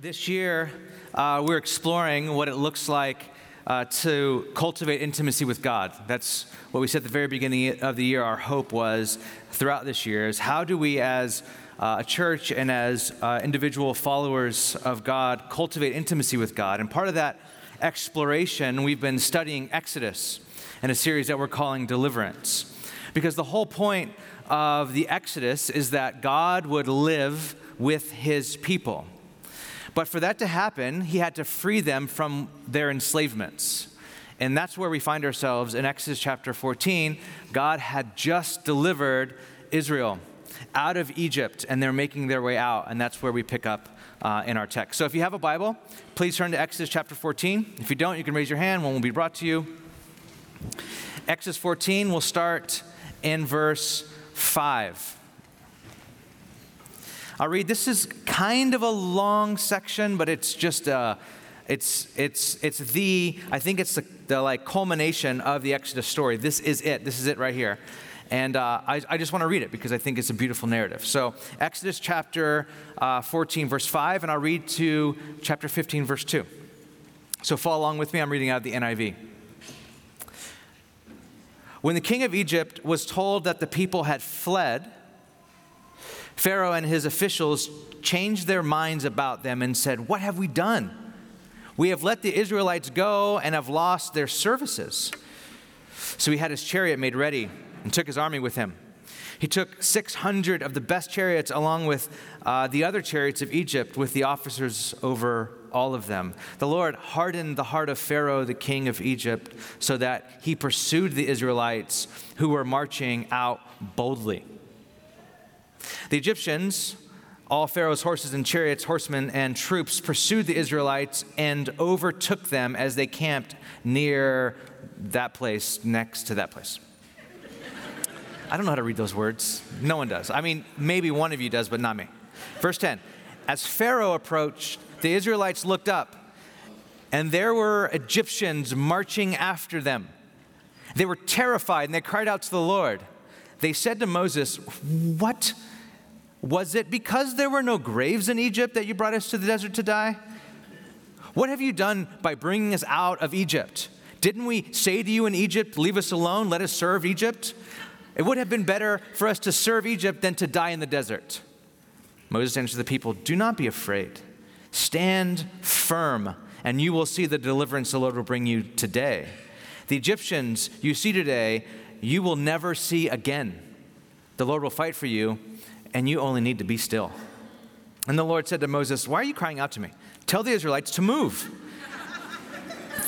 This year, uh, we're exploring what it looks like uh, to cultivate intimacy with God. That's what we said at the very beginning of the year. Our hope was throughout this year is how do we, as uh, a church and as uh, individual followers of God, cultivate intimacy with God? And part of that exploration, we've been studying Exodus in a series that we're calling Deliverance. Because the whole point of the Exodus is that God would live with his people. But for that to happen, he had to free them from their enslavements. And that's where we find ourselves in Exodus chapter 14. God had just delivered Israel out of Egypt, and they're making their way out. And that's where we pick up uh, in our text. So if you have a Bible, please turn to Exodus chapter 14. If you don't, you can raise your hand. One will be brought to you. Exodus 14, we'll start in verse 5. I'll read. This is kind of a long section, but it's just uh, it's it's it's the I think it's the, the like culmination of the Exodus story. This is it. This is it right here. And uh, I, I, just want to read it because I think it's a beautiful narrative. So, Exodus chapter uh, 14, verse 5, and I'll read to chapter 15, verse 2. So, follow along with me. I'm reading out the NIV. When the king of Egypt was told that the people had fled, Pharaoh and his officials changed their minds about them and said, What have we done? We have let the Israelites go and have lost their services. So he had his chariot made ready and took his army with him. He took 600 of the best chariots along with uh, the other chariots of Egypt, with the officers over all of them. The Lord hardened the heart of Pharaoh, the king of Egypt, so that he pursued the Israelites who were marching out boldly. The Egyptians, all Pharaoh's horses and chariots, horsemen, and troops pursued the Israelites and overtook them as they camped near that place, next to that place. I don't know how to read those words. No one does. I mean, maybe one of you does, but not me. Verse 10 As Pharaoh approached, the Israelites looked up, and there were Egyptians marching after them. They were terrified and they cried out to the Lord. They said to Moses, What? Was it because there were no graves in Egypt that you brought us to the desert to die? What have you done by bringing us out of Egypt? Didn't we say to you in Egypt, Leave us alone, let us serve Egypt? It would have been better for us to serve Egypt than to die in the desert. Moses answered the people, Do not be afraid. Stand firm, and you will see the deliverance the Lord will bring you today. The Egyptians you see today, you will never see again. The Lord will fight for you and you only need to be still. And the Lord said to Moses, Why are you crying out to me? Tell the Israelites to move.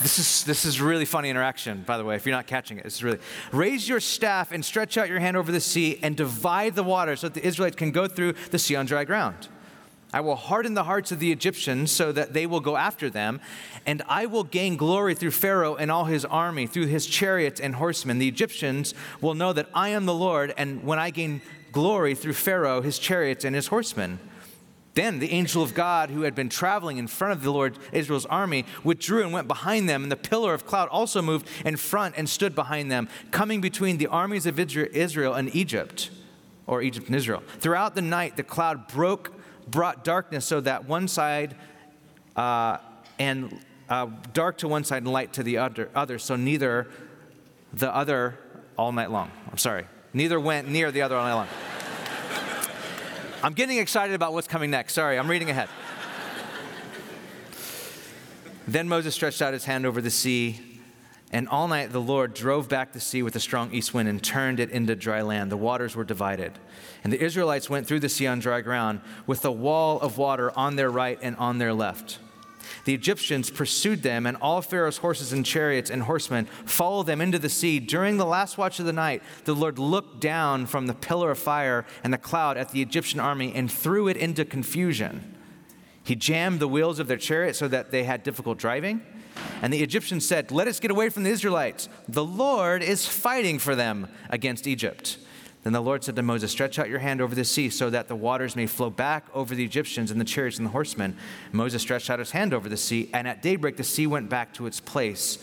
this is, this is really funny interaction, by the way, if you're not catching it. It's really. Raise your staff and stretch out your hand over the sea and divide the water so that the Israelites can go through the sea on dry ground. I will harden the hearts of the Egyptians so that they will go after them, and I will gain glory through Pharaoh and all his army, through his chariots and horsemen. The Egyptians will know that I am the Lord, and when I gain glory through Pharaoh, his chariots, and his horsemen. Then the angel of God, who had been traveling in front of the Lord Israel's army, withdrew and went behind them, and the pillar of cloud also moved in front and stood behind them, coming between the armies of Israel and Egypt, or Egypt and Israel. Throughout the night, the cloud broke, brought darkness so that one side uh, and uh, dark to one side and light to the other, other, so neither the other all night long. I'm sorry, Neither went near the other long. I'm getting excited about what's coming next. Sorry, I'm reading ahead. then Moses stretched out his hand over the sea, and all night the Lord drove back the sea with a strong east wind and turned it into dry land. The waters were divided. And the Israelites went through the sea on dry ground with a wall of water on their right and on their left. The Egyptians pursued them, and all Pharaoh's horses and chariots and horsemen followed them into the sea. During the last watch of the night, the Lord looked down from the pillar of fire and the cloud at the Egyptian army and threw it into confusion. He jammed the wheels of their chariots so that they had difficult driving. And the Egyptians said, Let us get away from the Israelites. The Lord is fighting for them against Egypt. Then the Lord said to Moses, Stretch out your hand over the sea so that the waters may flow back over the Egyptians and the chariots and the horsemen. Moses stretched out his hand over the sea, and at daybreak the sea went back to its place.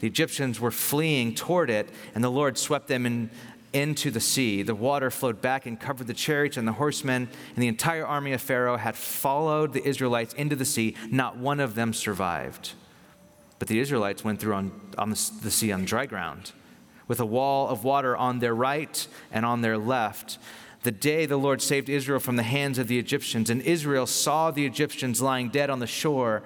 The Egyptians were fleeing toward it, and the Lord swept them in, into the sea. The water flowed back and covered the chariots and the horsemen, and the entire army of Pharaoh had followed the Israelites into the sea. Not one of them survived. But the Israelites went through on, on the, the sea on dry ground, with a wall of water on their right and on their left. The day the Lord saved Israel from the hands of the Egyptians, and Israel saw the Egyptians lying dead on the shore.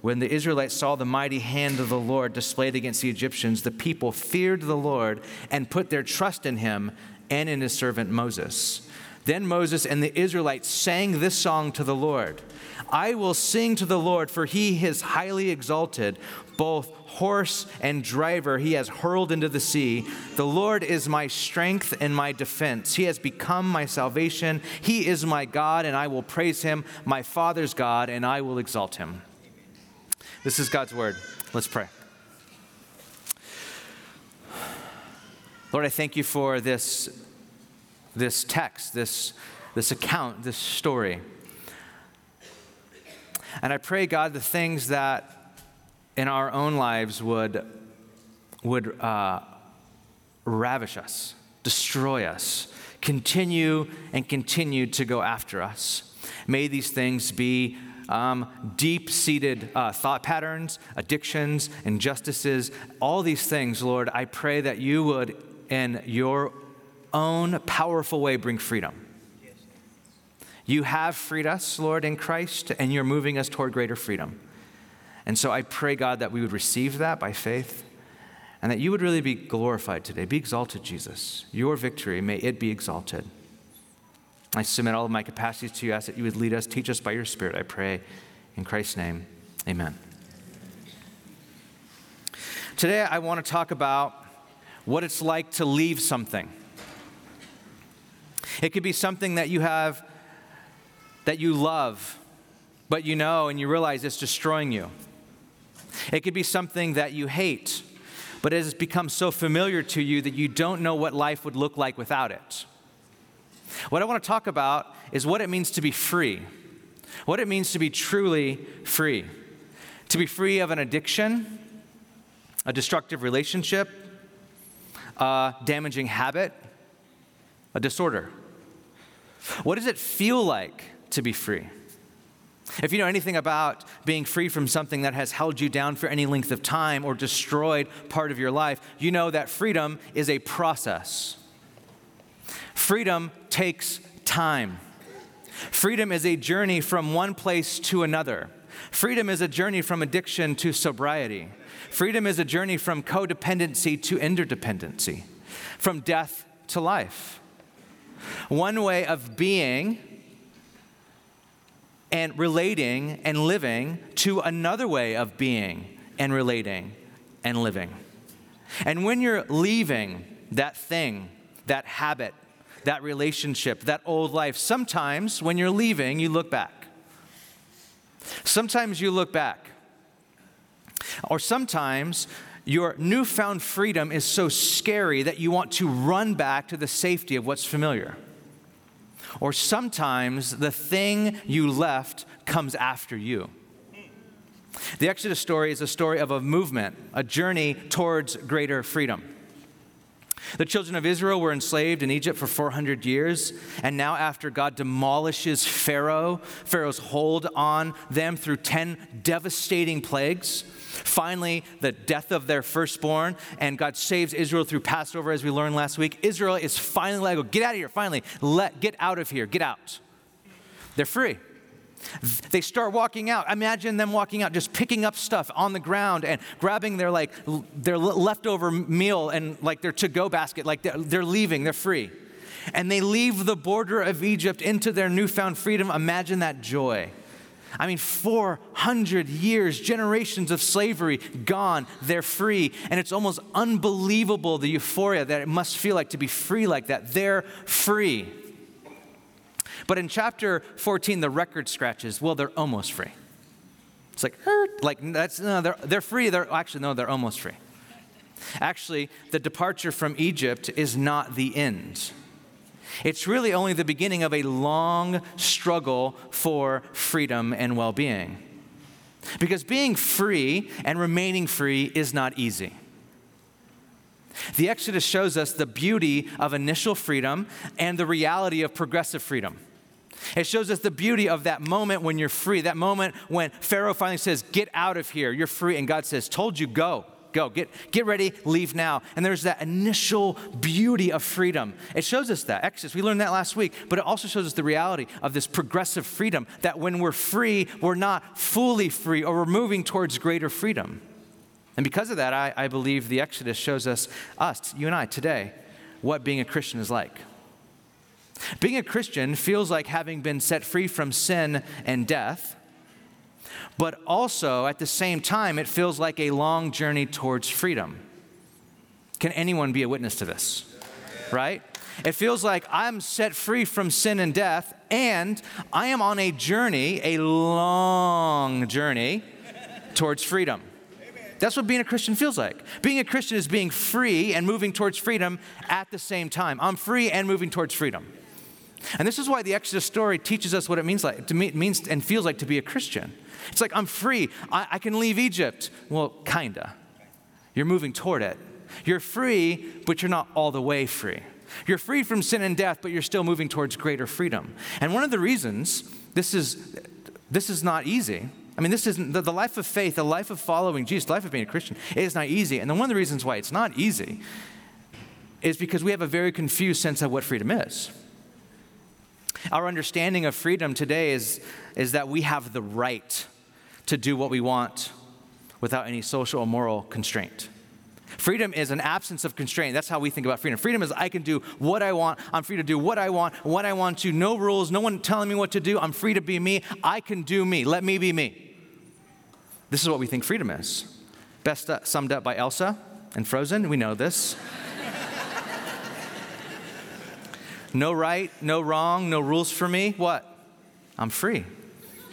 When the Israelites saw the mighty hand of the Lord displayed against the Egyptians, the people feared the Lord and put their trust in him and in his servant Moses. Then Moses and the Israelites sang this song to the Lord I will sing to the Lord, for he is highly exalted. Both horse and driver he has hurled into the sea. The Lord is my strength and my defense. He has become my salvation. He is my God, and I will praise him, my Father's God, and I will exalt him. This is God's word. Let's pray. Lord, I thank you for this, this text, this, this account, this story. And I pray, God, the things that in our own lives would, would uh, ravish us, destroy us, continue and continue to go after us. May these things be um, deep seated uh, thought patterns, addictions, injustices, all these things, Lord, I pray that you would, in your own powerful way, bring freedom. You have freed us, Lord, in Christ, and you're moving us toward greater freedom. And so I pray, God, that we would receive that by faith and that you would really be glorified today. Be exalted, Jesus. Your victory, may it be exalted. I submit all of my capacities to you. Ask that you would lead us, teach us by your Spirit, I pray. In Christ's name, amen. Today, I want to talk about what it's like to leave something. It could be something that you have, that you love, but you know and you realize it's destroying you. It could be something that you hate, but it has become so familiar to you that you don't know what life would look like without it. What I want to talk about is what it means to be free, what it means to be truly free. To be free of an addiction, a destructive relationship, a damaging habit, a disorder. What does it feel like to be free? If you know anything about being free from something that has held you down for any length of time or destroyed part of your life, you know that freedom is a process. Freedom takes time. Freedom is a journey from one place to another. Freedom is a journey from addiction to sobriety. Freedom is a journey from codependency to interdependency, from death to life. One way of being and relating and living to another way of being and relating and living. And when you're leaving that thing, that habit, that relationship, that old life. Sometimes when you're leaving, you look back. Sometimes you look back. Or sometimes your newfound freedom is so scary that you want to run back to the safety of what's familiar. Or sometimes the thing you left comes after you. The Exodus story is a story of a movement, a journey towards greater freedom. The children of Israel were enslaved in Egypt for 400 years, and now, after God demolishes Pharaoh, Pharaoh's hold on them through 10 devastating plagues, finally, the death of their firstborn, and God saves Israel through Passover, as we learned last week. Israel is finally let go. Get out of here, finally. Let, get out of here. Get out. They're free. They start walking out. Imagine them walking out, just picking up stuff on the ground and grabbing their like their leftover meal and like their to-go basket. Like they're, they're leaving. They're free, and they leave the border of Egypt into their newfound freedom. Imagine that joy. I mean, 400 years, generations of slavery gone, they're free. And it's almost unbelievable the euphoria that it must feel like to be free like that. They're free. But in chapter 14, the record scratches, well, they're almost free. It's like, like that's, no, they're, they're free. They're actually, no, they're almost free. Actually, the departure from Egypt is not the end. It's really only the beginning of a long struggle for freedom and well being. Because being free and remaining free is not easy. The Exodus shows us the beauty of initial freedom and the reality of progressive freedom. It shows us the beauty of that moment when you're free, that moment when Pharaoh finally says, Get out of here, you're free. And God says, Told you, go, go, get, get ready, leave now. And there's that initial beauty of freedom. It shows us that. Exodus, we learned that last week, but it also shows us the reality of this progressive freedom that when we're free, we're not fully free or we're moving towards greater freedom. And because of that, I, I believe the Exodus shows us, us, you and I, today, what being a Christian is like. Being a Christian feels like having been set free from sin and death, but also at the same time, it feels like a long journey towards freedom. Can anyone be a witness to this? Right? It feels like I'm set free from sin and death, and I am on a journey, a long journey towards freedom. That's what being a Christian feels like. Being a Christian is being free and moving towards freedom at the same time. I'm free and moving towards freedom. And this is why the Exodus story teaches us what it means like to me, means and feels like to be a Christian. It's like I'm free. I, I can leave Egypt. Well, kinda. You're moving toward it. You're free, but you're not all the way free. You're free from sin and death, but you're still moving towards greater freedom. And one of the reasons this is this is not easy. I mean, this isn't the, the life of faith, the life of following Jesus, the life of being a Christian, is not easy. And one of the reasons why it's not easy is because we have a very confused sense of what freedom is. Our understanding of freedom today is, is that we have the right to do what we want without any social or moral constraint. Freedom is an absence of constraint. That's how we think about freedom. Freedom is I can do what I want. I'm free to do what I want, what I want to. No rules, no one telling me what to do. I'm free to be me. I can do me. Let me be me. This is what we think freedom is. Best uh, summed up by Elsa and Frozen. We know this. No right, no wrong, no rules for me. What? I'm free.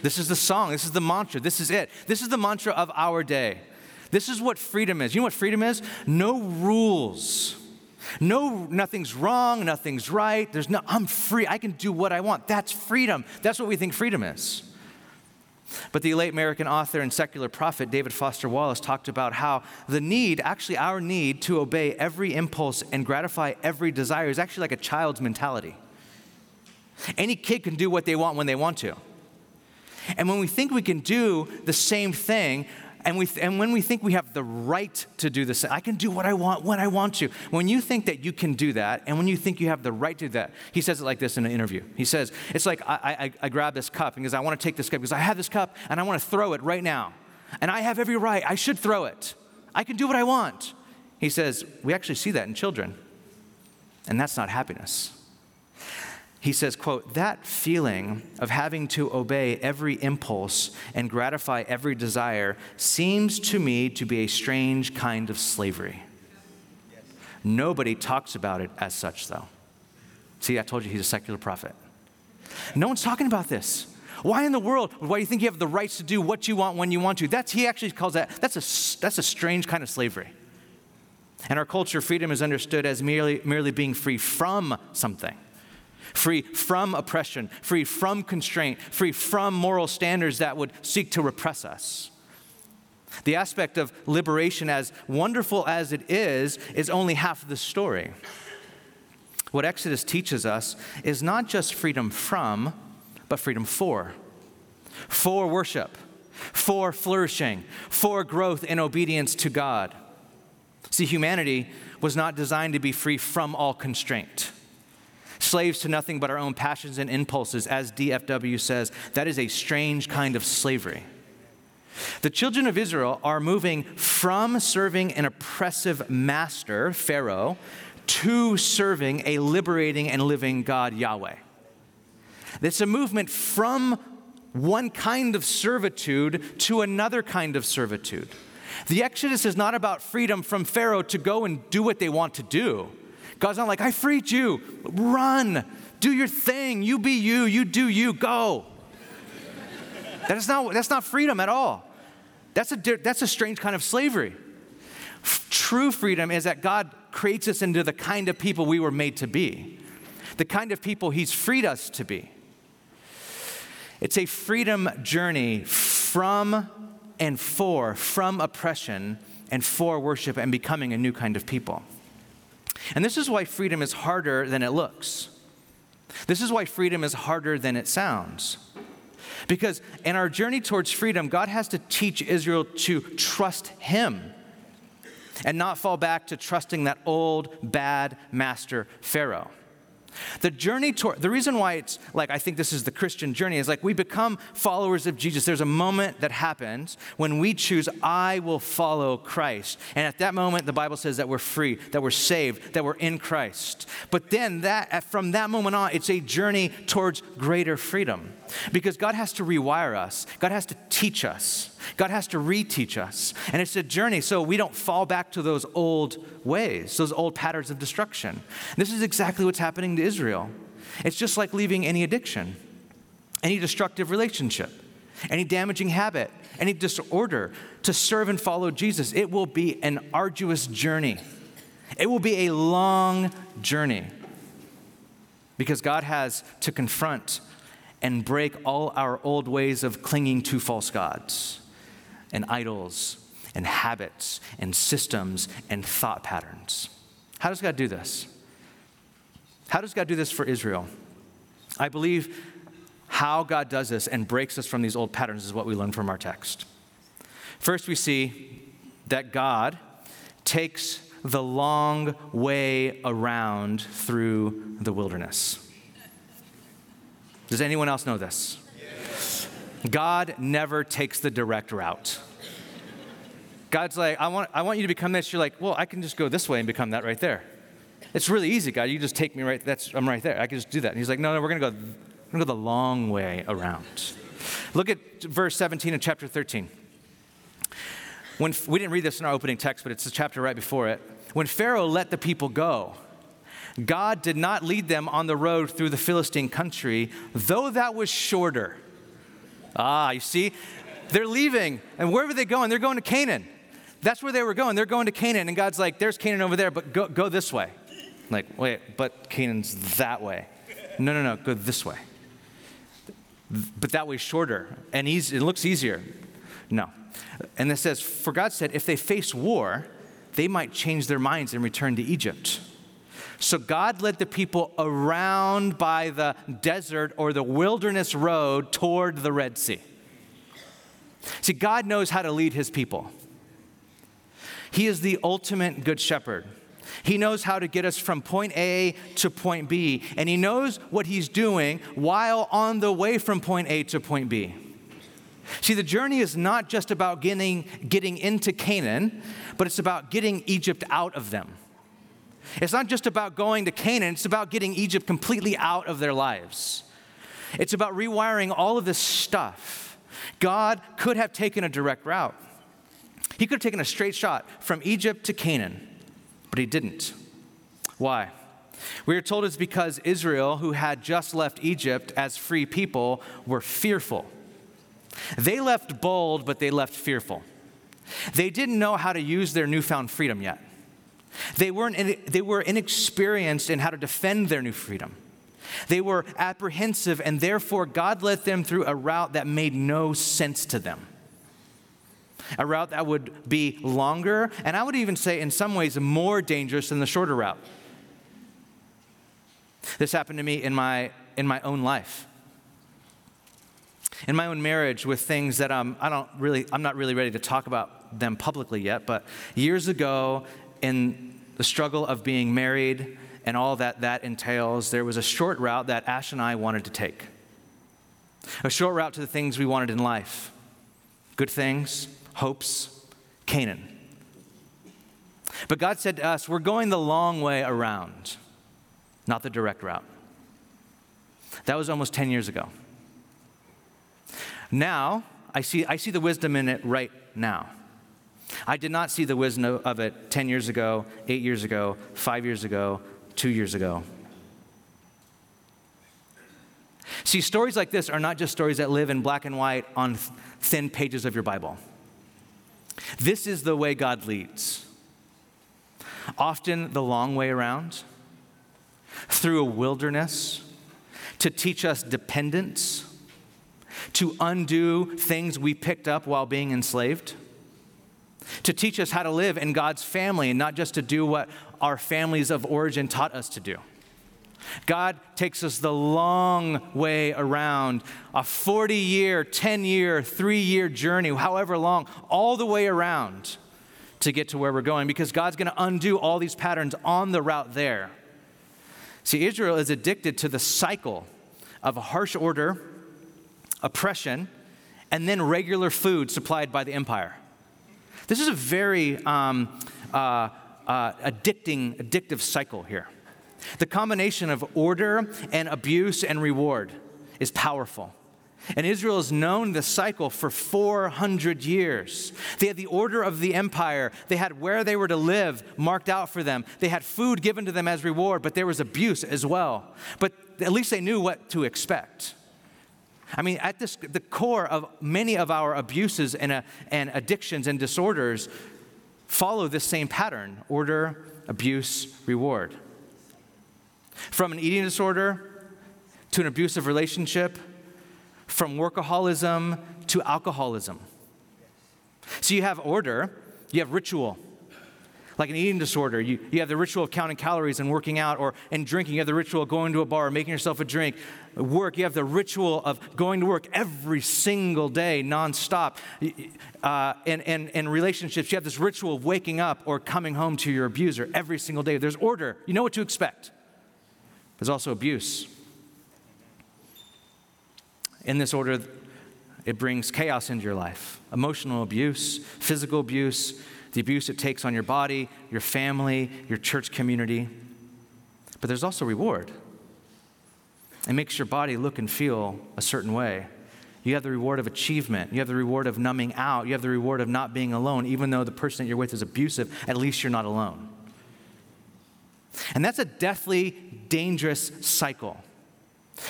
This is the song. This is the mantra. This is it. This is the mantra of our day. This is what freedom is. You know what freedom is? No rules. No, nothing's wrong, nothing's right. There's no, I'm free. I can do what I want. That's freedom. That's what we think freedom is. But the late American author and secular prophet David Foster Wallace talked about how the need, actually our need to obey every impulse and gratify every desire, is actually like a child's mentality. Any kid can do what they want when they want to. And when we think we can do the same thing, and, we, and when we think we have the right to do this, I can do what I want when I want to. When you think that you can do that, and when you think you have the right to do that, he says it like this in an interview. He says, It's like I, I, I grab this cup because I want to take this cup because I have this cup and I want to throw it right now. And I have every right. I should throw it. I can do what I want. He says, We actually see that in children. And that's not happiness he says quote that feeling of having to obey every impulse and gratify every desire seems to me to be a strange kind of slavery. Nobody talks about it as such though. See i told you he's a secular prophet. No one's talking about this. Why in the world why do you think you have the rights to do what you want when you want to? That's he actually calls that that's a that's a strange kind of slavery. In our culture freedom is understood as merely merely being free from something free from oppression, free from constraint, free from moral standards that would seek to repress us. The aspect of liberation, as wonderful as it is, is only half the story. What Exodus teaches us is not just freedom from, but freedom for. For worship, for flourishing, for growth in obedience to God. See, humanity was not designed to be free from all constraint slaves to nothing but our own passions and impulses, as DFW says, that is a strange kind of slavery. The children of Israel are moving from serving an oppressive master, Pharaoh, to serving a liberating and living God, Yahweh. It's a movement from one kind of servitude to another kind of servitude. The Exodus is not about freedom from Pharaoh to go and do what they want to do. God's not like, I freed you. Run. Do your thing. You be you. You do you. Go. that is not, that's not freedom at all. That's a, that's a strange kind of slavery. F- true freedom is that God creates us into the kind of people we were made to be, the kind of people He's freed us to be. It's a freedom journey from and for, from oppression and for worship and becoming a new kind of people. And this is why freedom is harder than it looks. This is why freedom is harder than it sounds. Because in our journey towards freedom, God has to teach Israel to trust Him and not fall back to trusting that old bad master Pharaoh. The journey toward, the reason why it's like, I think this is the Christian journey, is like we become followers of Jesus. There's a moment that happens when we choose, I will follow Christ. And at that moment, the Bible says that we're free, that we're saved, that we're in Christ. But then that, from that moment on, it's a journey towards greater freedom. Because God has to rewire us, God has to teach us, God has to reteach us. And it's a journey so we don't fall back to those old ways, those old patterns of destruction. This is exactly what's happening to Israel. It's just like leaving any addiction, any destructive relationship, any damaging habit, any disorder to serve and follow Jesus. It will be an arduous journey. It will be a long journey because God has to confront and break all our old ways of clinging to false gods and idols and habits and systems and thought patterns. How does God do this? How does God do this for Israel? I believe how God does this and breaks us from these old patterns is what we learn from our text. First, we see that God takes the long way around through the wilderness. Does anyone else know this? God never takes the direct route. God's like, I want, I want you to become this. You're like, well, I can just go this way and become that right there. It's really easy, God. You just take me right, that's, I'm right there. I can just do that. And he's like, no, no, we're going to go, we're to go the long way around. Look at verse 17 of chapter 13. When, we didn't read this in our opening text, but it's the chapter right before it. When Pharaoh let the people go, God did not lead them on the road through the Philistine country, though that was shorter. Ah, you see? They're leaving. And where are they going? They're going to Canaan. That's where they were going. They're going to Canaan. And God's like, there's Canaan over there, but go, go this way. Like, wait, but Canaan's that way. No, no, no, go this way. But that way's shorter and easy, it looks easier. No. And it says, For God said, if they face war, they might change their minds and return to Egypt. So God led the people around by the desert or the wilderness road toward the Red Sea. See, God knows how to lead his people. He is the ultimate good shepherd. He knows how to get us from point A to point B, and he knows what he's doing while on the way from point A to point B. See, the journey is not just about getting, getting into Canaan, but it's about getting Egypt out of them. It's not just about going to Canaan, it's about getting Egypt completely out of their lives. It's about rewiring all of this stuff. God could have taken a direct route. He could have taken a straight shot from Egypt to Canaan, but he didn't. Why? We are told it's because Israel, who had just left Egypt as free people, were fearful. They left bold, but they left fearful. They didn't know how to use their newfound freedom yet. They, weren't they were inexperienced in how to defend their new freedom. They were apprehensive, and therefore God led them through a route that made no sense to them. A route that would be longer, and I would even say, in some ways, more dangerous than the shorter route. This happened to me in my, in my own life. In my own marriage, with things that um, I don't really, I'm not really ready to talk about them publicly yet, but years ago, in the struggle of being married and all that that entails, there was a short route that Ash and I wanted to take. A short route to the things we wanted in life good things, hopes, Canaan. But God said to us, We're going the long way around, not the direct route. That was almost 10 years ago. Now, I see, I see the wisdom in it right now. I did not see the wisdom of it 10 years ago, eight years ago, five years ago, two years ago. See, stories like this are not just stories that live in black and white on thin pages of your Bible. This is the way God leads. Often the long way around, through a wilderness, to teach us dependence, to undo things we picked up while being enslaved to teach us how to live in God's family and not just to do what our families of origin taught us to do. God takes us the long way around, a 40 year, 10 year, three year journey, however long, all the way around to get to where we're going because God's going to undo all these patterns on the route there. See, Israel is addicted to the cycle of a harsh order, oppression, and then regular food supplied by the empire. This is a very um, uh, uh, addicting, addictive cycle here. The combination of order and abuse and reward is powerful. And Israel has known this cycle for 400 years. They had the order of the empire. They had where they were to live marked out for them. They had food given to them as reward, but there was abuse as well. But at least they knew what to expect. I mean, at this, the core of many of our abuses and, uh, and addictions and disorders follow this same pattern order, abuse, reward. From an eating disorder to an abusive relationship, from workaholism to alcoholism. So you have order, you have ritual. Like an eating disorder, you, you have the ritual of counting calories and working out, or and drinking. You have the ritual of going to a bar, making yourself a drink. Work, you have the ritual of going to work every single day, nonstop. Uh, and, and, and relationships, you have this ritual of waking up or coming home to your abuser every single day. There's order, you know what to expect. There's also abuse. In this order, it brings chaos into your life emotional abuse, physical abuse, the abuse it takes on your body, your family, your church community. But there's also reward. It makes your body look and feel a certain way. You have the reward of achievement. You have the reward of numbing out. You have the reward of not being alone. Even though the person that you're with is abusive, at least you're not alone. And that's a deathly dangerous cycle.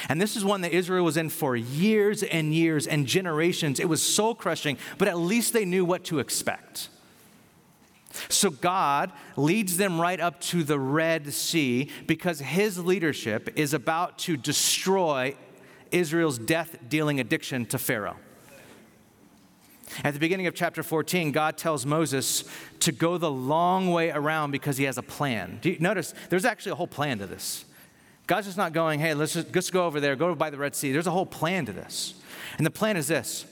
And this is one that Israel was in for years and years and generations. It was soul crushing, but at least they knew what to expect. So God leads them right up to the Red Sea because his leadership is about to destroy Israel's death dealing addiction to Pharaoh. At the beginning of chapter 14, God tells Moses to go the long way around because he has a plan. Do you notice there's actually a whole plan to this? God's just not going, hey, let's just, just go over there, go by the Red Sea. There's a whole plan to this. And the plan is this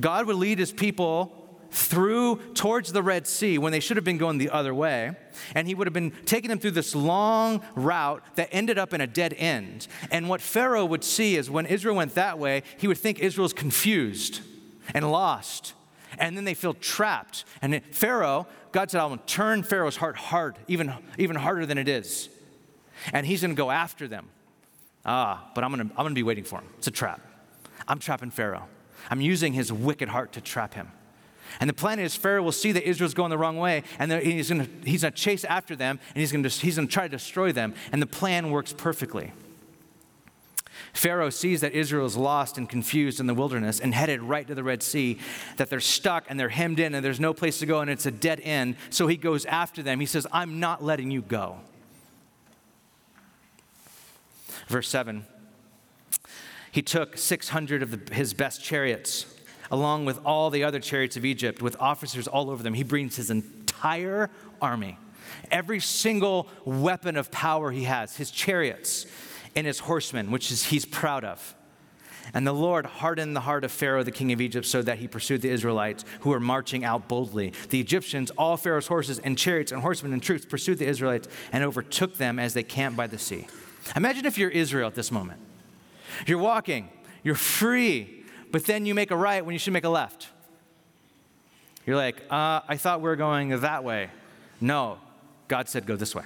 God would lead his people through towards the Red Sea when they should have been going the other way. And he would have been taking them through this long route that ended up in a dead end. And what Pharaoh would see is when Israel went that way, he would think Israel's confused and lost. And then they feel trapped. And Pharaoh, God said, I will turn Pharaoh's heart hard, even, even harder than it is. And he's going to go after them. Ah, but I'm going to I'm going to be waiting for him. It's a trap. I'm trapping Pharaoh. I'm using his wicked heart to trap him. And the plan is Pharaoh will see that Israel's going the wrong way, and he's going to, chase after them, and he's going, he's going to try to destroy them. And the plan works perfectly. Pharaoh sees that Israel is lost and confused in the wilderness and headed right to the Red Sea, that they're stuck and they're hemmed in and there's no place to go and it's a dead end. So he goes after them. He says, I'm not letting you go. Verse 7 He took 600 of the, his best chariots along with all the other chariots of Egypt, with officers all over them. He brings his entire army, every single weapon of power he has, his chariots and his horsemen, which is, he's proud of. And the Lord hardened the heart of Pharaoh, the king of Egypt, so that he pursued the Israelites who were marching out boldly. The Egyptians, all Pharaoh's horses and chariots and horsemen and troops, pursued the Israelites and overtook them as they camped by the sea. Imagine if you're Israel at this moment. You're walking, you're free, but then you make a right when you should make a left. You're like, uh, I thought we were going that way. No, God said go this way.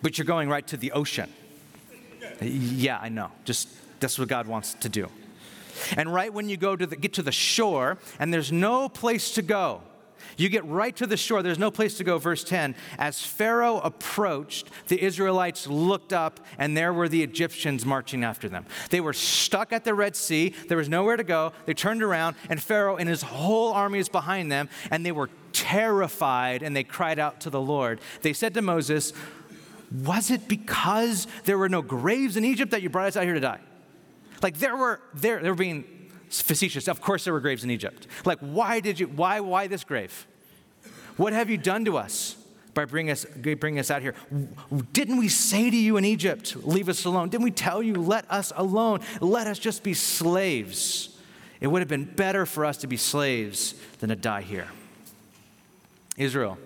But you're going right to the ocean. Yeah, I know. Just that's what God wants to do. And right when you go to the, get to the shore and there's no place to go, you get right to the shore. There's no place to go. Verse 10 As Pharaoh approached, the Israelites looked up, and there were the Egyptians marching after them. They were stuck at the Red Sea. There was nowhere to go. They turned around, and Pharaoh and his whole army is behind them, and they were terrified, and they cried out to the Lord. They said to Moses, Was it because there were no graves in Egypt that you brought us out here to die? Like there were, there, they were being facetious. Of course, there were graves in Egypt. Like, why did you, why, why this grave? What have you done to us? by bringing us, bringing us out here. Didn't we say to you in Egypt, leave us alone? Didn't we tell you, let us alone? Let us just be slaves. It would have been better for us to be slaves than to die here. Israel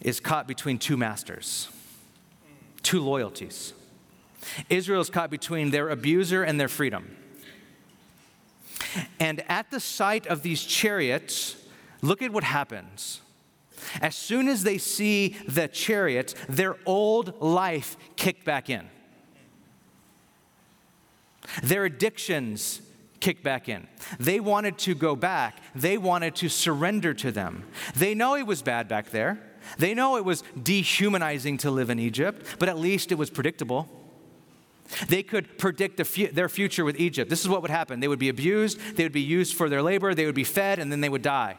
is caught between two masters, two loyalties. Israel is caught between their abuser and their freedom. And at the sight of these chariots, look at what happens. As soon as they see the chariots, their old life kicked back in. Their addictions kicked back in. They wanted to go back. They wanted to surrender to them. They know it was bad back there. They know it was dehumanizing to live in Egypt, but at least it was predictable. They could predict the fu- their future with Egypt. This is what would happen they would be abused, they would be used for their labor, they would be fed, and then they would die.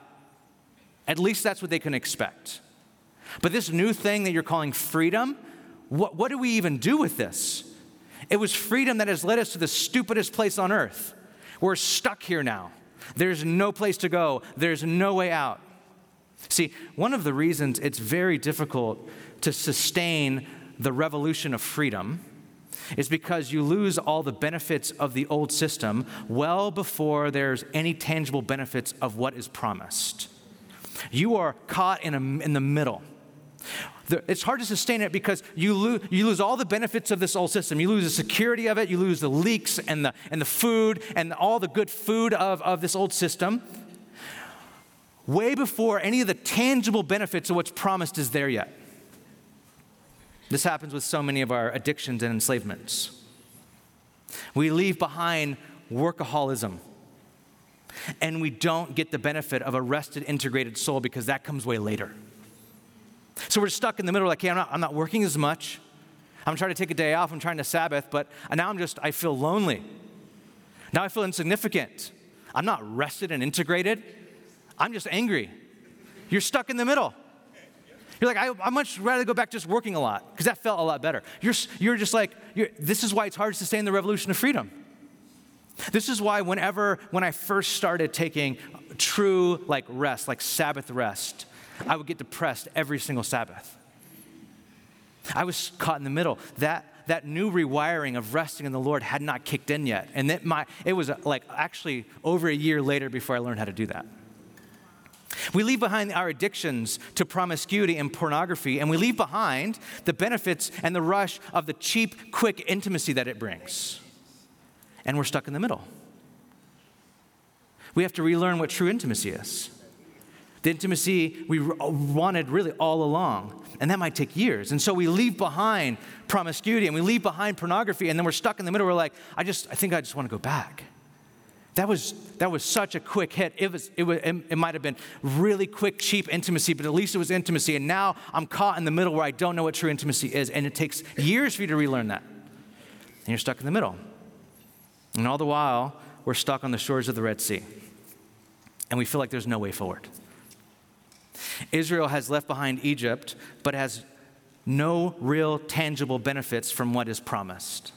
At least that's what they can expect. But this new thing that you're calling freedom, what, what do we even do with this? It was freedom that has led us to the stupidest place on earth. We're stuck here now. There's no place to go, there's no way out. See, one of the reasons it's very difficult to sustain the revolution of freedom is because you lose all the benefits of the old system well before there's any tangible benefits of what is promised. You are caught in, a, in the middle. it's hard to sustain it because you, lo- you lose all the benefits of this old system. You lose the security of it, you lose the leeks and the, and the food and all the good food of, of this old system, way before any of the tangible benefits of what's promised is there yet. This happens with so many of our addictions and enslavements. We leave behind workaholism, and we don't get the benefit of a rested, integrated soul because that comes way later. So we're stuck in the middle, like, hey, I'm not, I'm not working as much. I'm trying to take a day off, I'm trying to Sabbath, but now I'm just, I feel lonely. Now I feel insignificant. I'm not rested and integrated. I'm just angry. You're stuck in the middle. You're like, I, I much rather go back just working a lot because that felt a lot better. You're, you're just like, you're, this is why it's hard to sustain the revolution of freedom. This is why whenever, when I first started taking true like rest, like Sabbath rest, I would get depressed every single Sabbath. I was caught in the middle. That, that new rewiring of resting in the Lord had not kicked in yet. And it, my, it was like actually over a year later before I learned how to do that. We leave behind our addictions to promiscuity and pornography, and we leave behind the benefits and the rush of the cheap, quick intimacy that it brings. And we're stuck in the middle. We have to relearn what true intimacy is. The intimacy we wanted really all along, and that might take years. And so we leave behind promiscuity and we leave behind pornography, and then we're stuck in the middle. We're like, I just, I think I just want to go back. That was, that was such a quick hit. It, was, it, was, it, might have been really quick, cheap intimacy, but at least it was intimacy. And now I'm caught in the middle where I don't know what true intimacy is. And it takes years for you to relearn that. And you're stuck in the middle. And all the while, we're stuck on the shores of the Red Sea. And we feel like there's no way forward. Israel has left behind Egypt, but has no real tangible benefits from what is promised.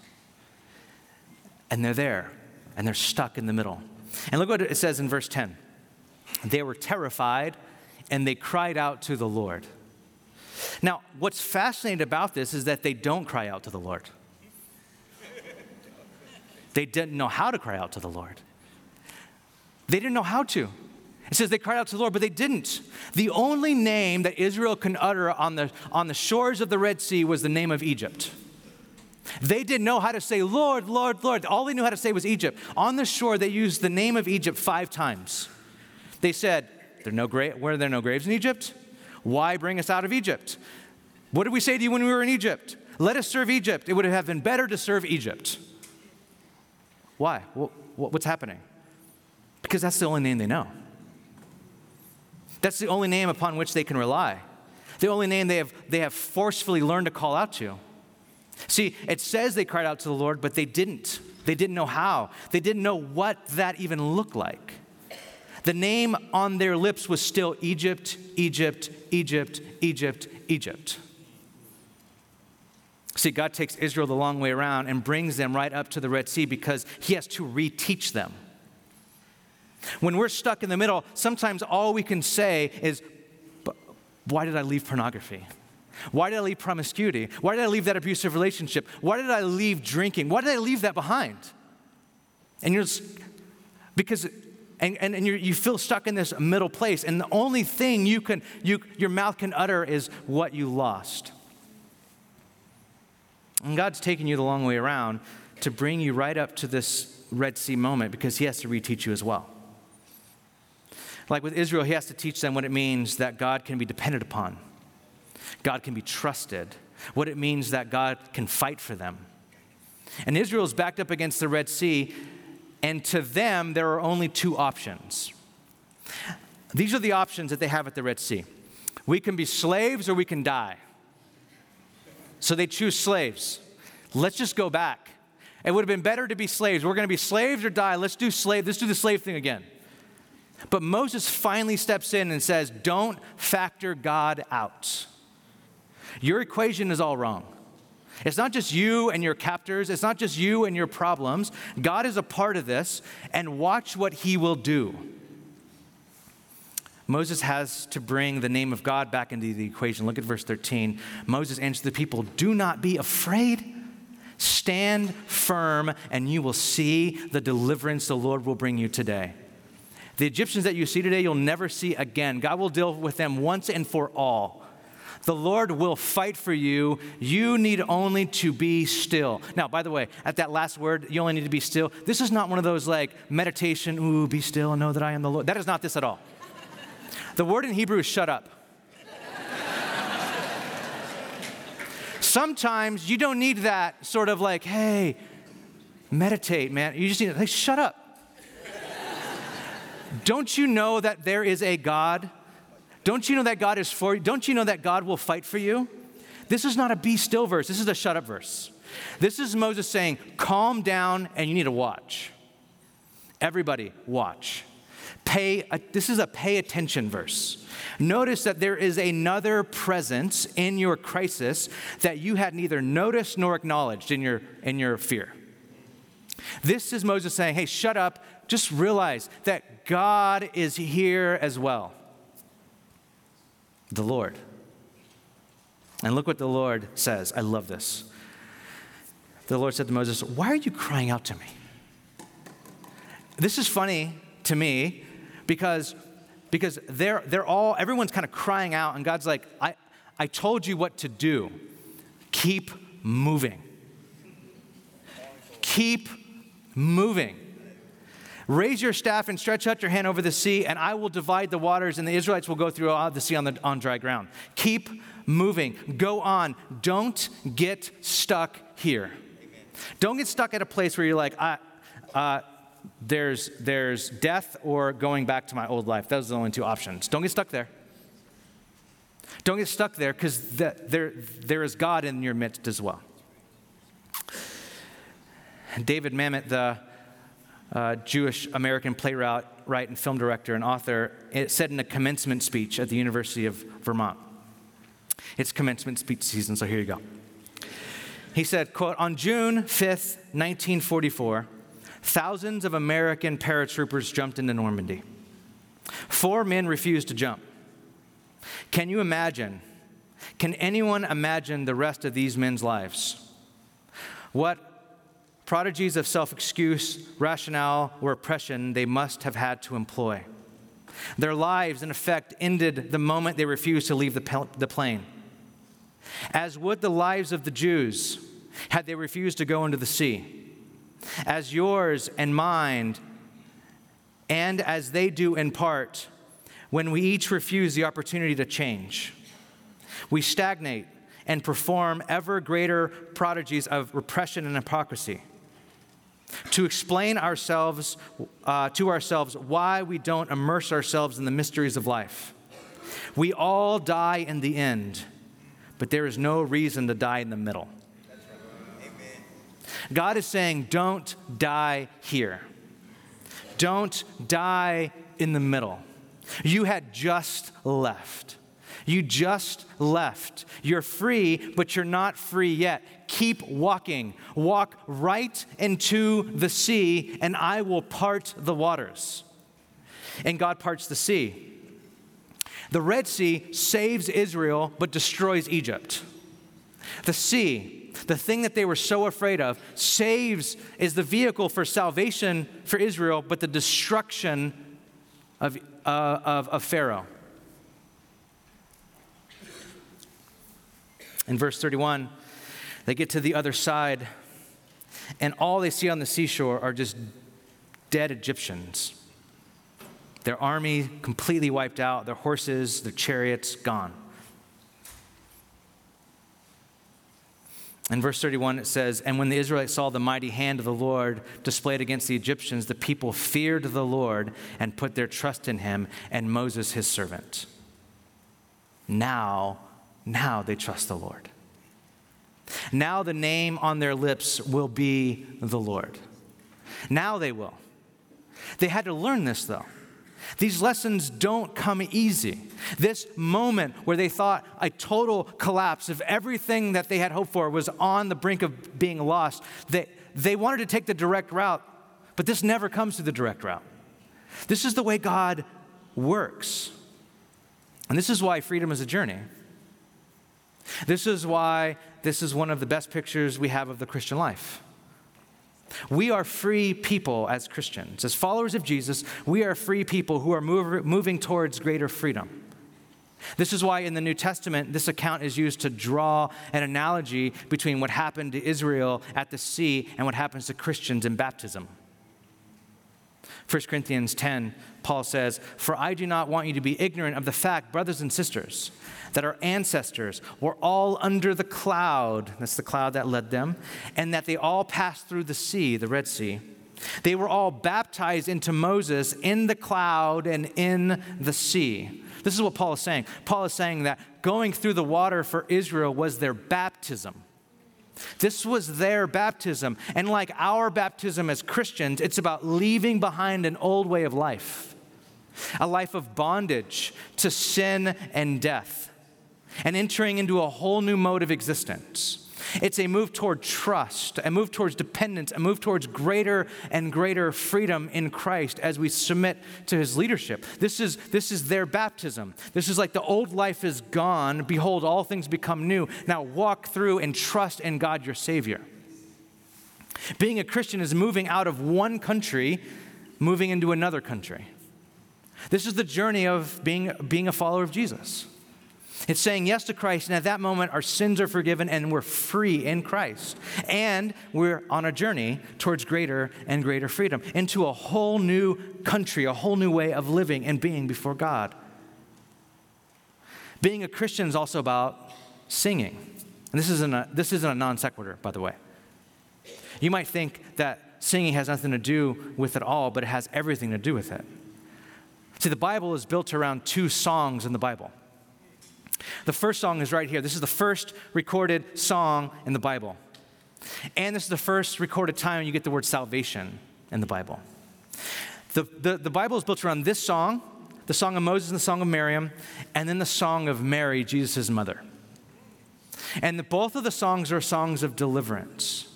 And they're there and they're stuck in the middle. And look what it says in verse 10 they were terrified and they cried out to the Lord. Now, what's fascinating about this is that they don't cry out to the Lord. They didn't know how to cry out to the Lord. They didn't know how to. It says they cried out to the Lord, but they didn't. The only name that Israel can utter on the, on the shores of the Red Sea was the name of Egypt. They didn't know how to say, Lord, Lord, Lord. All they knew how to say was Egypt. On the shore, they used the name of Egypt five times. They said, there are no gra- there no graves in Egypt? Why bring us out of Egypt? What did we say to you when we were in Egypt? Let us serve Egypt. It would have been better to serve Egypt. Why? What's happening? Because that's the only name they know. That's the only name upon which they can rely. The only name they have, they have forcefully learned to call out to. See, it says they cried out to the Lord, but they didn't. They didn't know how. They didn't know what that even looked like. The name on their lips was still Egypt, Egypt, Egypt, Egypt, Egypt. See, God takes Israel the long way around and brings them right up to the Red Sea because He has to reteach them. When we're stuck in the middle, sometimes all we can say is, Why did I leave pornography? Why did I leave promiscuity? Why did I leave that abusive relationship? Why did I leave drinking? Why did I leave that behind? And you're just, because, and, and, and you feel stuck in this middle place, and the only thing you can, you, your mouth can utter is what you lost. And God's taking you the long way around to bring you right up to this Red Sea moment because He has to reteach you as well. Like with Israel, He has to teach them what it means that God can be depended upon God can be trusted, what it means that God can fight for them. And Israel is backed up against the Red Sea, and to them, there are only two options. These are the options that they have at the Red Sea we can be slaves or we can die. So they choose slaves. Let's just go back. It would have been better to be slaves. We're going to be slaves or die. Let's do slave. Let's do the slave thing again. But Moses finally steps in and says, "Don't factor God out." Your equation is all wrong. It's not just you and your captors, it's not just you and your problems. God is a part of this, and watch what he will do. Moses has to bring the name of God back into the equation. Look at verse 13. Moses answered the people, Do not be afraid. Stand firm, and you will see the deliverance the Lord will bring you today. The Egyptians that you see today, you'll never see again. God will deal with them once and for all. The Lord will fight for you. You need only to be still. Now, by the way, at that last word, you only need to be still. This is not one of those like meditation, ooh, be still and know that I am the Lord. That is not this at all. The word in Hebrew is shut up. Sometimes you don't need that sort of like, hey, meditate, man. You just need to, hey, shut up. don't you know that there is a God don't you know that God is for you? Don't you know that God will fight for you? This is not a be still verse. This is a shut up verse. This is Moses saying, calm down and you need to watch. Everybody, watch. Pay, a, this is a pay attention verse. Notice that there is another presence in your crisis that you had neither noticed nor acknowledged in your, in your fear. This is Moses saying, hey, shut up. Just realize that God is here as well the Lord. And look what the Lord says. I love this. The Lord said to Moses, Why are you crying out to me? This is funny to me because, because they're, they're all, everyone's kind of crying out, and God's like, I, I told you what to do. Keep moving. Keep moving. Raise your staff and stretch out your hand over the sea, and I will divide the waters, and the Israelites will go through the sea on, the, on dry ground. Keep moving. Go on. Don't get stuck here. Don't get stuck at a place where you're like, I, uh, there's, there's death or going back to my old life. Those are the only two options. Don't get stuck there. Don't get stuck there because the, there, there is God in your midst as well. David Mamet, the uh, Jewish American playwright write, and film director and author, it said in a commencement speech at the University of Vermont. It's commencement speech season, so here you go. He said, quote, on June 5th, 1944, thousands of American paratroopers jumped into Normandy. Four men refused to jump. Can you imagine? Can anyone imagine the rest of these men's lives? What prodigies of self excuse, rationale, or oppression they must have had to employ. Their lives, in effect, ended the moment they refused to leave the, the plane. As would the lives of the Jews had they refused to go into the sea. As yours and mine, and as they do in part, when we each refuse the opportunity to change. We stagnate and perform ever greater prodigies of repression and hypocrisy to explain ourselves uh, to ourselves why we don't immerse ourselves in the mysteries of life. We all die in the end, but there is no reason to die in the middle. God is saying, don't die here. Don't die in the middle. You had just left. You just left. You're free, but you're not free yet. Keep walking. Walk right into the sea, and I will part the waters. And God parts the sea. The Red Sea saves Israel but destroys Egypt. The sea, the thing that they were so afraid of, saves, is the vehicle for salvation for Israel, but the destruction of, uh, of, of Pharaoh. In verse 31, they get to the other side, and all they see on the seashore are just dead Egyptians. Their army completely wiped out, their horses, their chariots gone. In verse 31, it says, And when the Israelites saw the mighty hand of the Lord displayed against the Egyptians, the people feared the Lord and put their trust in him and Moses, his servant. Now, now they trust the Lord. Now the name on their lips will be the Lord. Now they will. They had to learn this, though. These lessons don't come easy. This moment where they thought a total collapse of everything that they had hoped for was on the brink of being lost, they, they wanted to take the direct route, but this never comes to the direct route. This is the way God works. And this is why freedom is a journey. This is why this is one of the best pictures we have of the Christian life. We are free people as Christians. As followers of Jesus, we are free people who are move, moving towards greater freedom. This is why in the New Testament, this account is used to draw an analogy between what happened to Israel at the sea and what happens to Christians in baptism. 1 Corinthians 10, Paul says, For I do not want you to be ignorant of the fact, brothers and sisters, that our ancestors were all under the cloud, that's the cloud that led them, and that they all passed through the sea, the Red Sea. They were all baptized into Moses in the cloud and in the sea. This is what Paul is saying. Paul is saying that going through the water for Israel was their baptism. This was their baptism. And like our baptism as Christians, it's about leaving behind an old way of life, a life of bondage to sin and death, and entering into a whole new mode of existence. It's a move toward trust, a move towards dependence, a move towards greater and greater freedom in Christ as we submit to his leadership. This is, this is their baptism. This is like the old life is gone. Behold, all things become new. Now walk through and trust in God your Savior. Being a Christian is moving out of one country, moving into another country. This is the journey of being, being a follower of Jesus. It's saying yes to Christ, and at that moment, our sins are forgiven and we're free in Christ. And we're on a journey towards greater and greater freedom into a whole new country, a whole new way of living and being before God. Being a Christian is also about singing. And this isn't a, this isn't a non sequitur, by the way. You might think that singing has nothing to do with it all, but it has everything to do with it. See, the Bible is built around two songs in the Bible. The first song is right here. This is the first recorded song in the Bible. And this is the first recorded time you get the word salvation in the Bible. The, the, the Bible is built around this song, the song of Moses and the song of Miriam, and then the song of Mary, Jesus' mother. And the, both of the songs are songs of deliverance.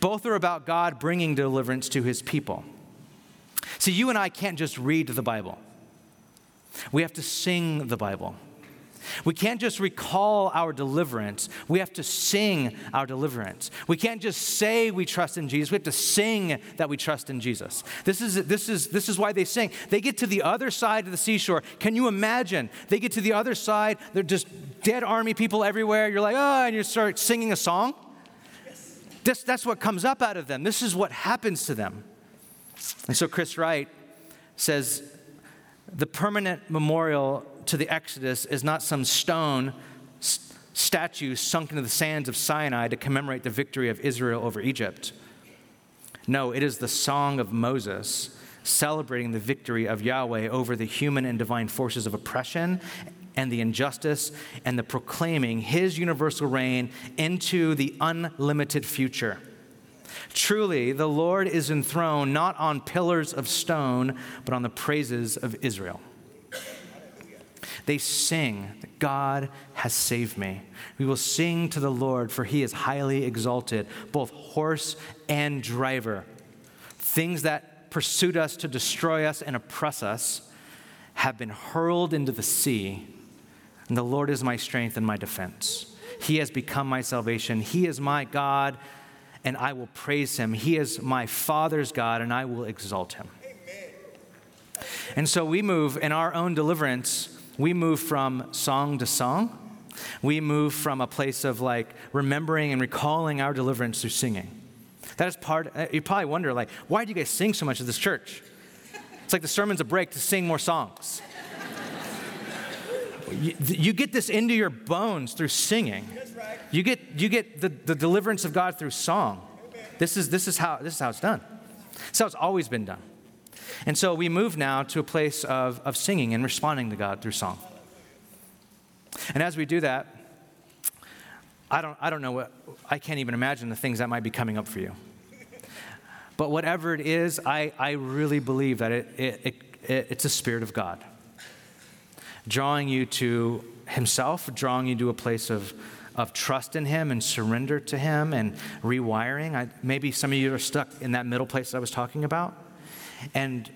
Both are about God bringing deliverance to his people. See, you and I can't just read the Bible. We have to sing the Bible. We can't just recall our deliverance. We have to sing our deliverance. We can't just say we trust in Jesus. We have to sing that we trust in Jesus. This is, this is, this is why they sing. They get to the other side of the seashore. Can you imagine? They get to the other side, they're just dead army people everywhere. You're like, oh, and you start singing a song. This, that's what comes up out of them. This is what happens to them. And so Chris Wright says the permanent memorial to the Exodus is not some stone statue sunk into the sands of Sinai to commemorate the victory of Israel over Egypt. No, it is the song of Moses celebrating the victory of Yahweh over the human and divine forces of oppression and the injustice and the proclaiming his universal reign into the unlimited future. Truly, the Lord is enthroned not on pillars of stone, but on the praises of Israel. They sing God has saved me. We will sing to the Lord, for he is highly exalted, both horse and driver. Things that pursued us to destroy us and oppress us have been hurled into the sea, and the Lord is my strength and my defense. He has become my salvation. He is my God, and I will praise him. He is my Father's God, and I will exalt him. Amen. And so we move in our own deliverance, we move from song to song. We move from a place of like remembering and recalling our deliverance through singing. That is part, uh, you probably wonder, like, why do you guys sing so much at this church? It's like the sermon's a break to sing more songs. You, you, get this into your bones through singing. You get, you get the, the deliverance of God through song. This is, this, is how, this is how it's done. This how it's always been done. And so we move now to a place of, of singing and responding to God through song. And as we do that, I don't, I don't know what, I can't even imagine the things that might be coming up for you. But whatever it is, I, I really believe that it, it, it, it it's a spirit of God drawing you to Himself, drawing you to a place of, of trust in Him and surrender to Him and rewiring. I, maybe some of you are stuck in that middle place that I was talking about. And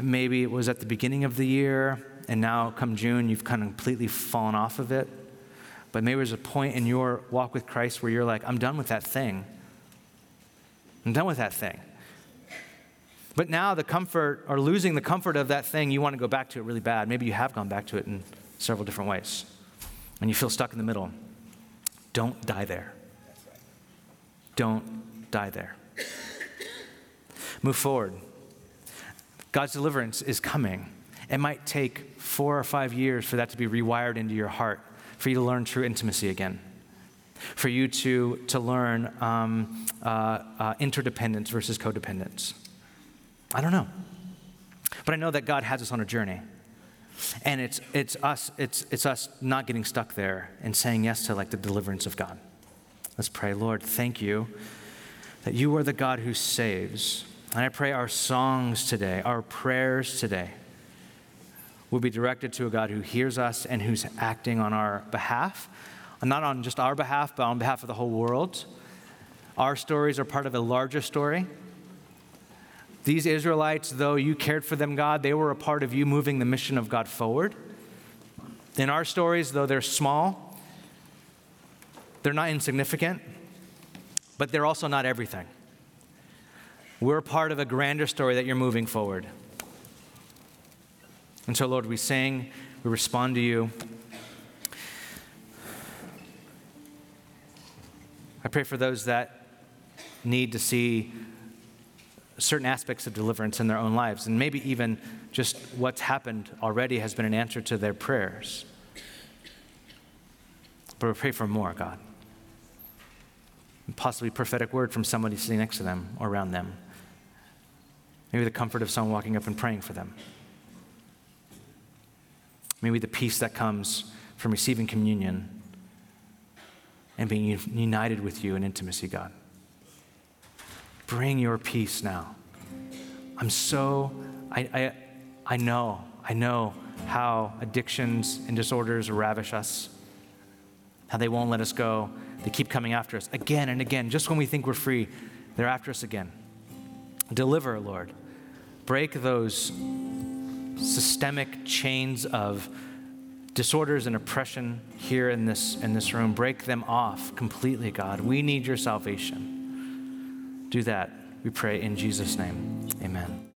maybe it was at the beginning of the year, and now come June, you've kind of completely fallen off of it. But maybe there's a point in your walk with Christ where you're like, I'm done with that thing. I'm done with that thing. But now the comfort, or losing the comfort of that thing, you want to go back to it really bad. Maybe you have gone back to it in several different ways. And you feel stuck in the middle. Don't die there. Don't die there. Move forward. God's deliverance is coming. It might take four or five years for that to be rewired into your heart, for you to learn true intimacy again, for you to, to learn um, uh, uh, interdependence versus codependence. I don't know. But I know that God has us on a journey. And it's, it's, us, it's, it's us not getting stuck there and saying yes to like the deliverance of God. Let's pray. Lord, thank you that you are the God who saves. And I pray our songs today, our prayers today, will be directed to a God who hears us and who's acting on our behalf, not on just our behalf, but on behalf of the whole world. Our stories are part of a larger story. These Israelites, though you cared for them, God, they were a part of you moving the mission of God forward. In our stories, though they're small, they're not insignificant, but they're also not everything. We're part of a grander story that you're moving forward. And so, Lord, we sing, we respond to you. I pray for those that need to see certain aspects of deliverance in their own lives, and maybe even just what's happened already has been an answer to their prayers. But we pray for more, God. And possibly prophetic word from somebody sitting next to them or around them. Maybe the comfort of someone walking up and praying for them. Maybe the peace that comes from receiving communion and being united with you in intimacy, God. Bring your peace now. I'm so, I, I, I know, I know how addictions and disorders ravish us, how they won't let us go. They keep coming after us again and again. Just when we think we're free, they're after us again. Deliver, Lord. Break those systemic chains of disorders and oppression here in this, in this room. Break them off completely, God. We need your salvation. Do that, we pray in Jesus' name. Amen.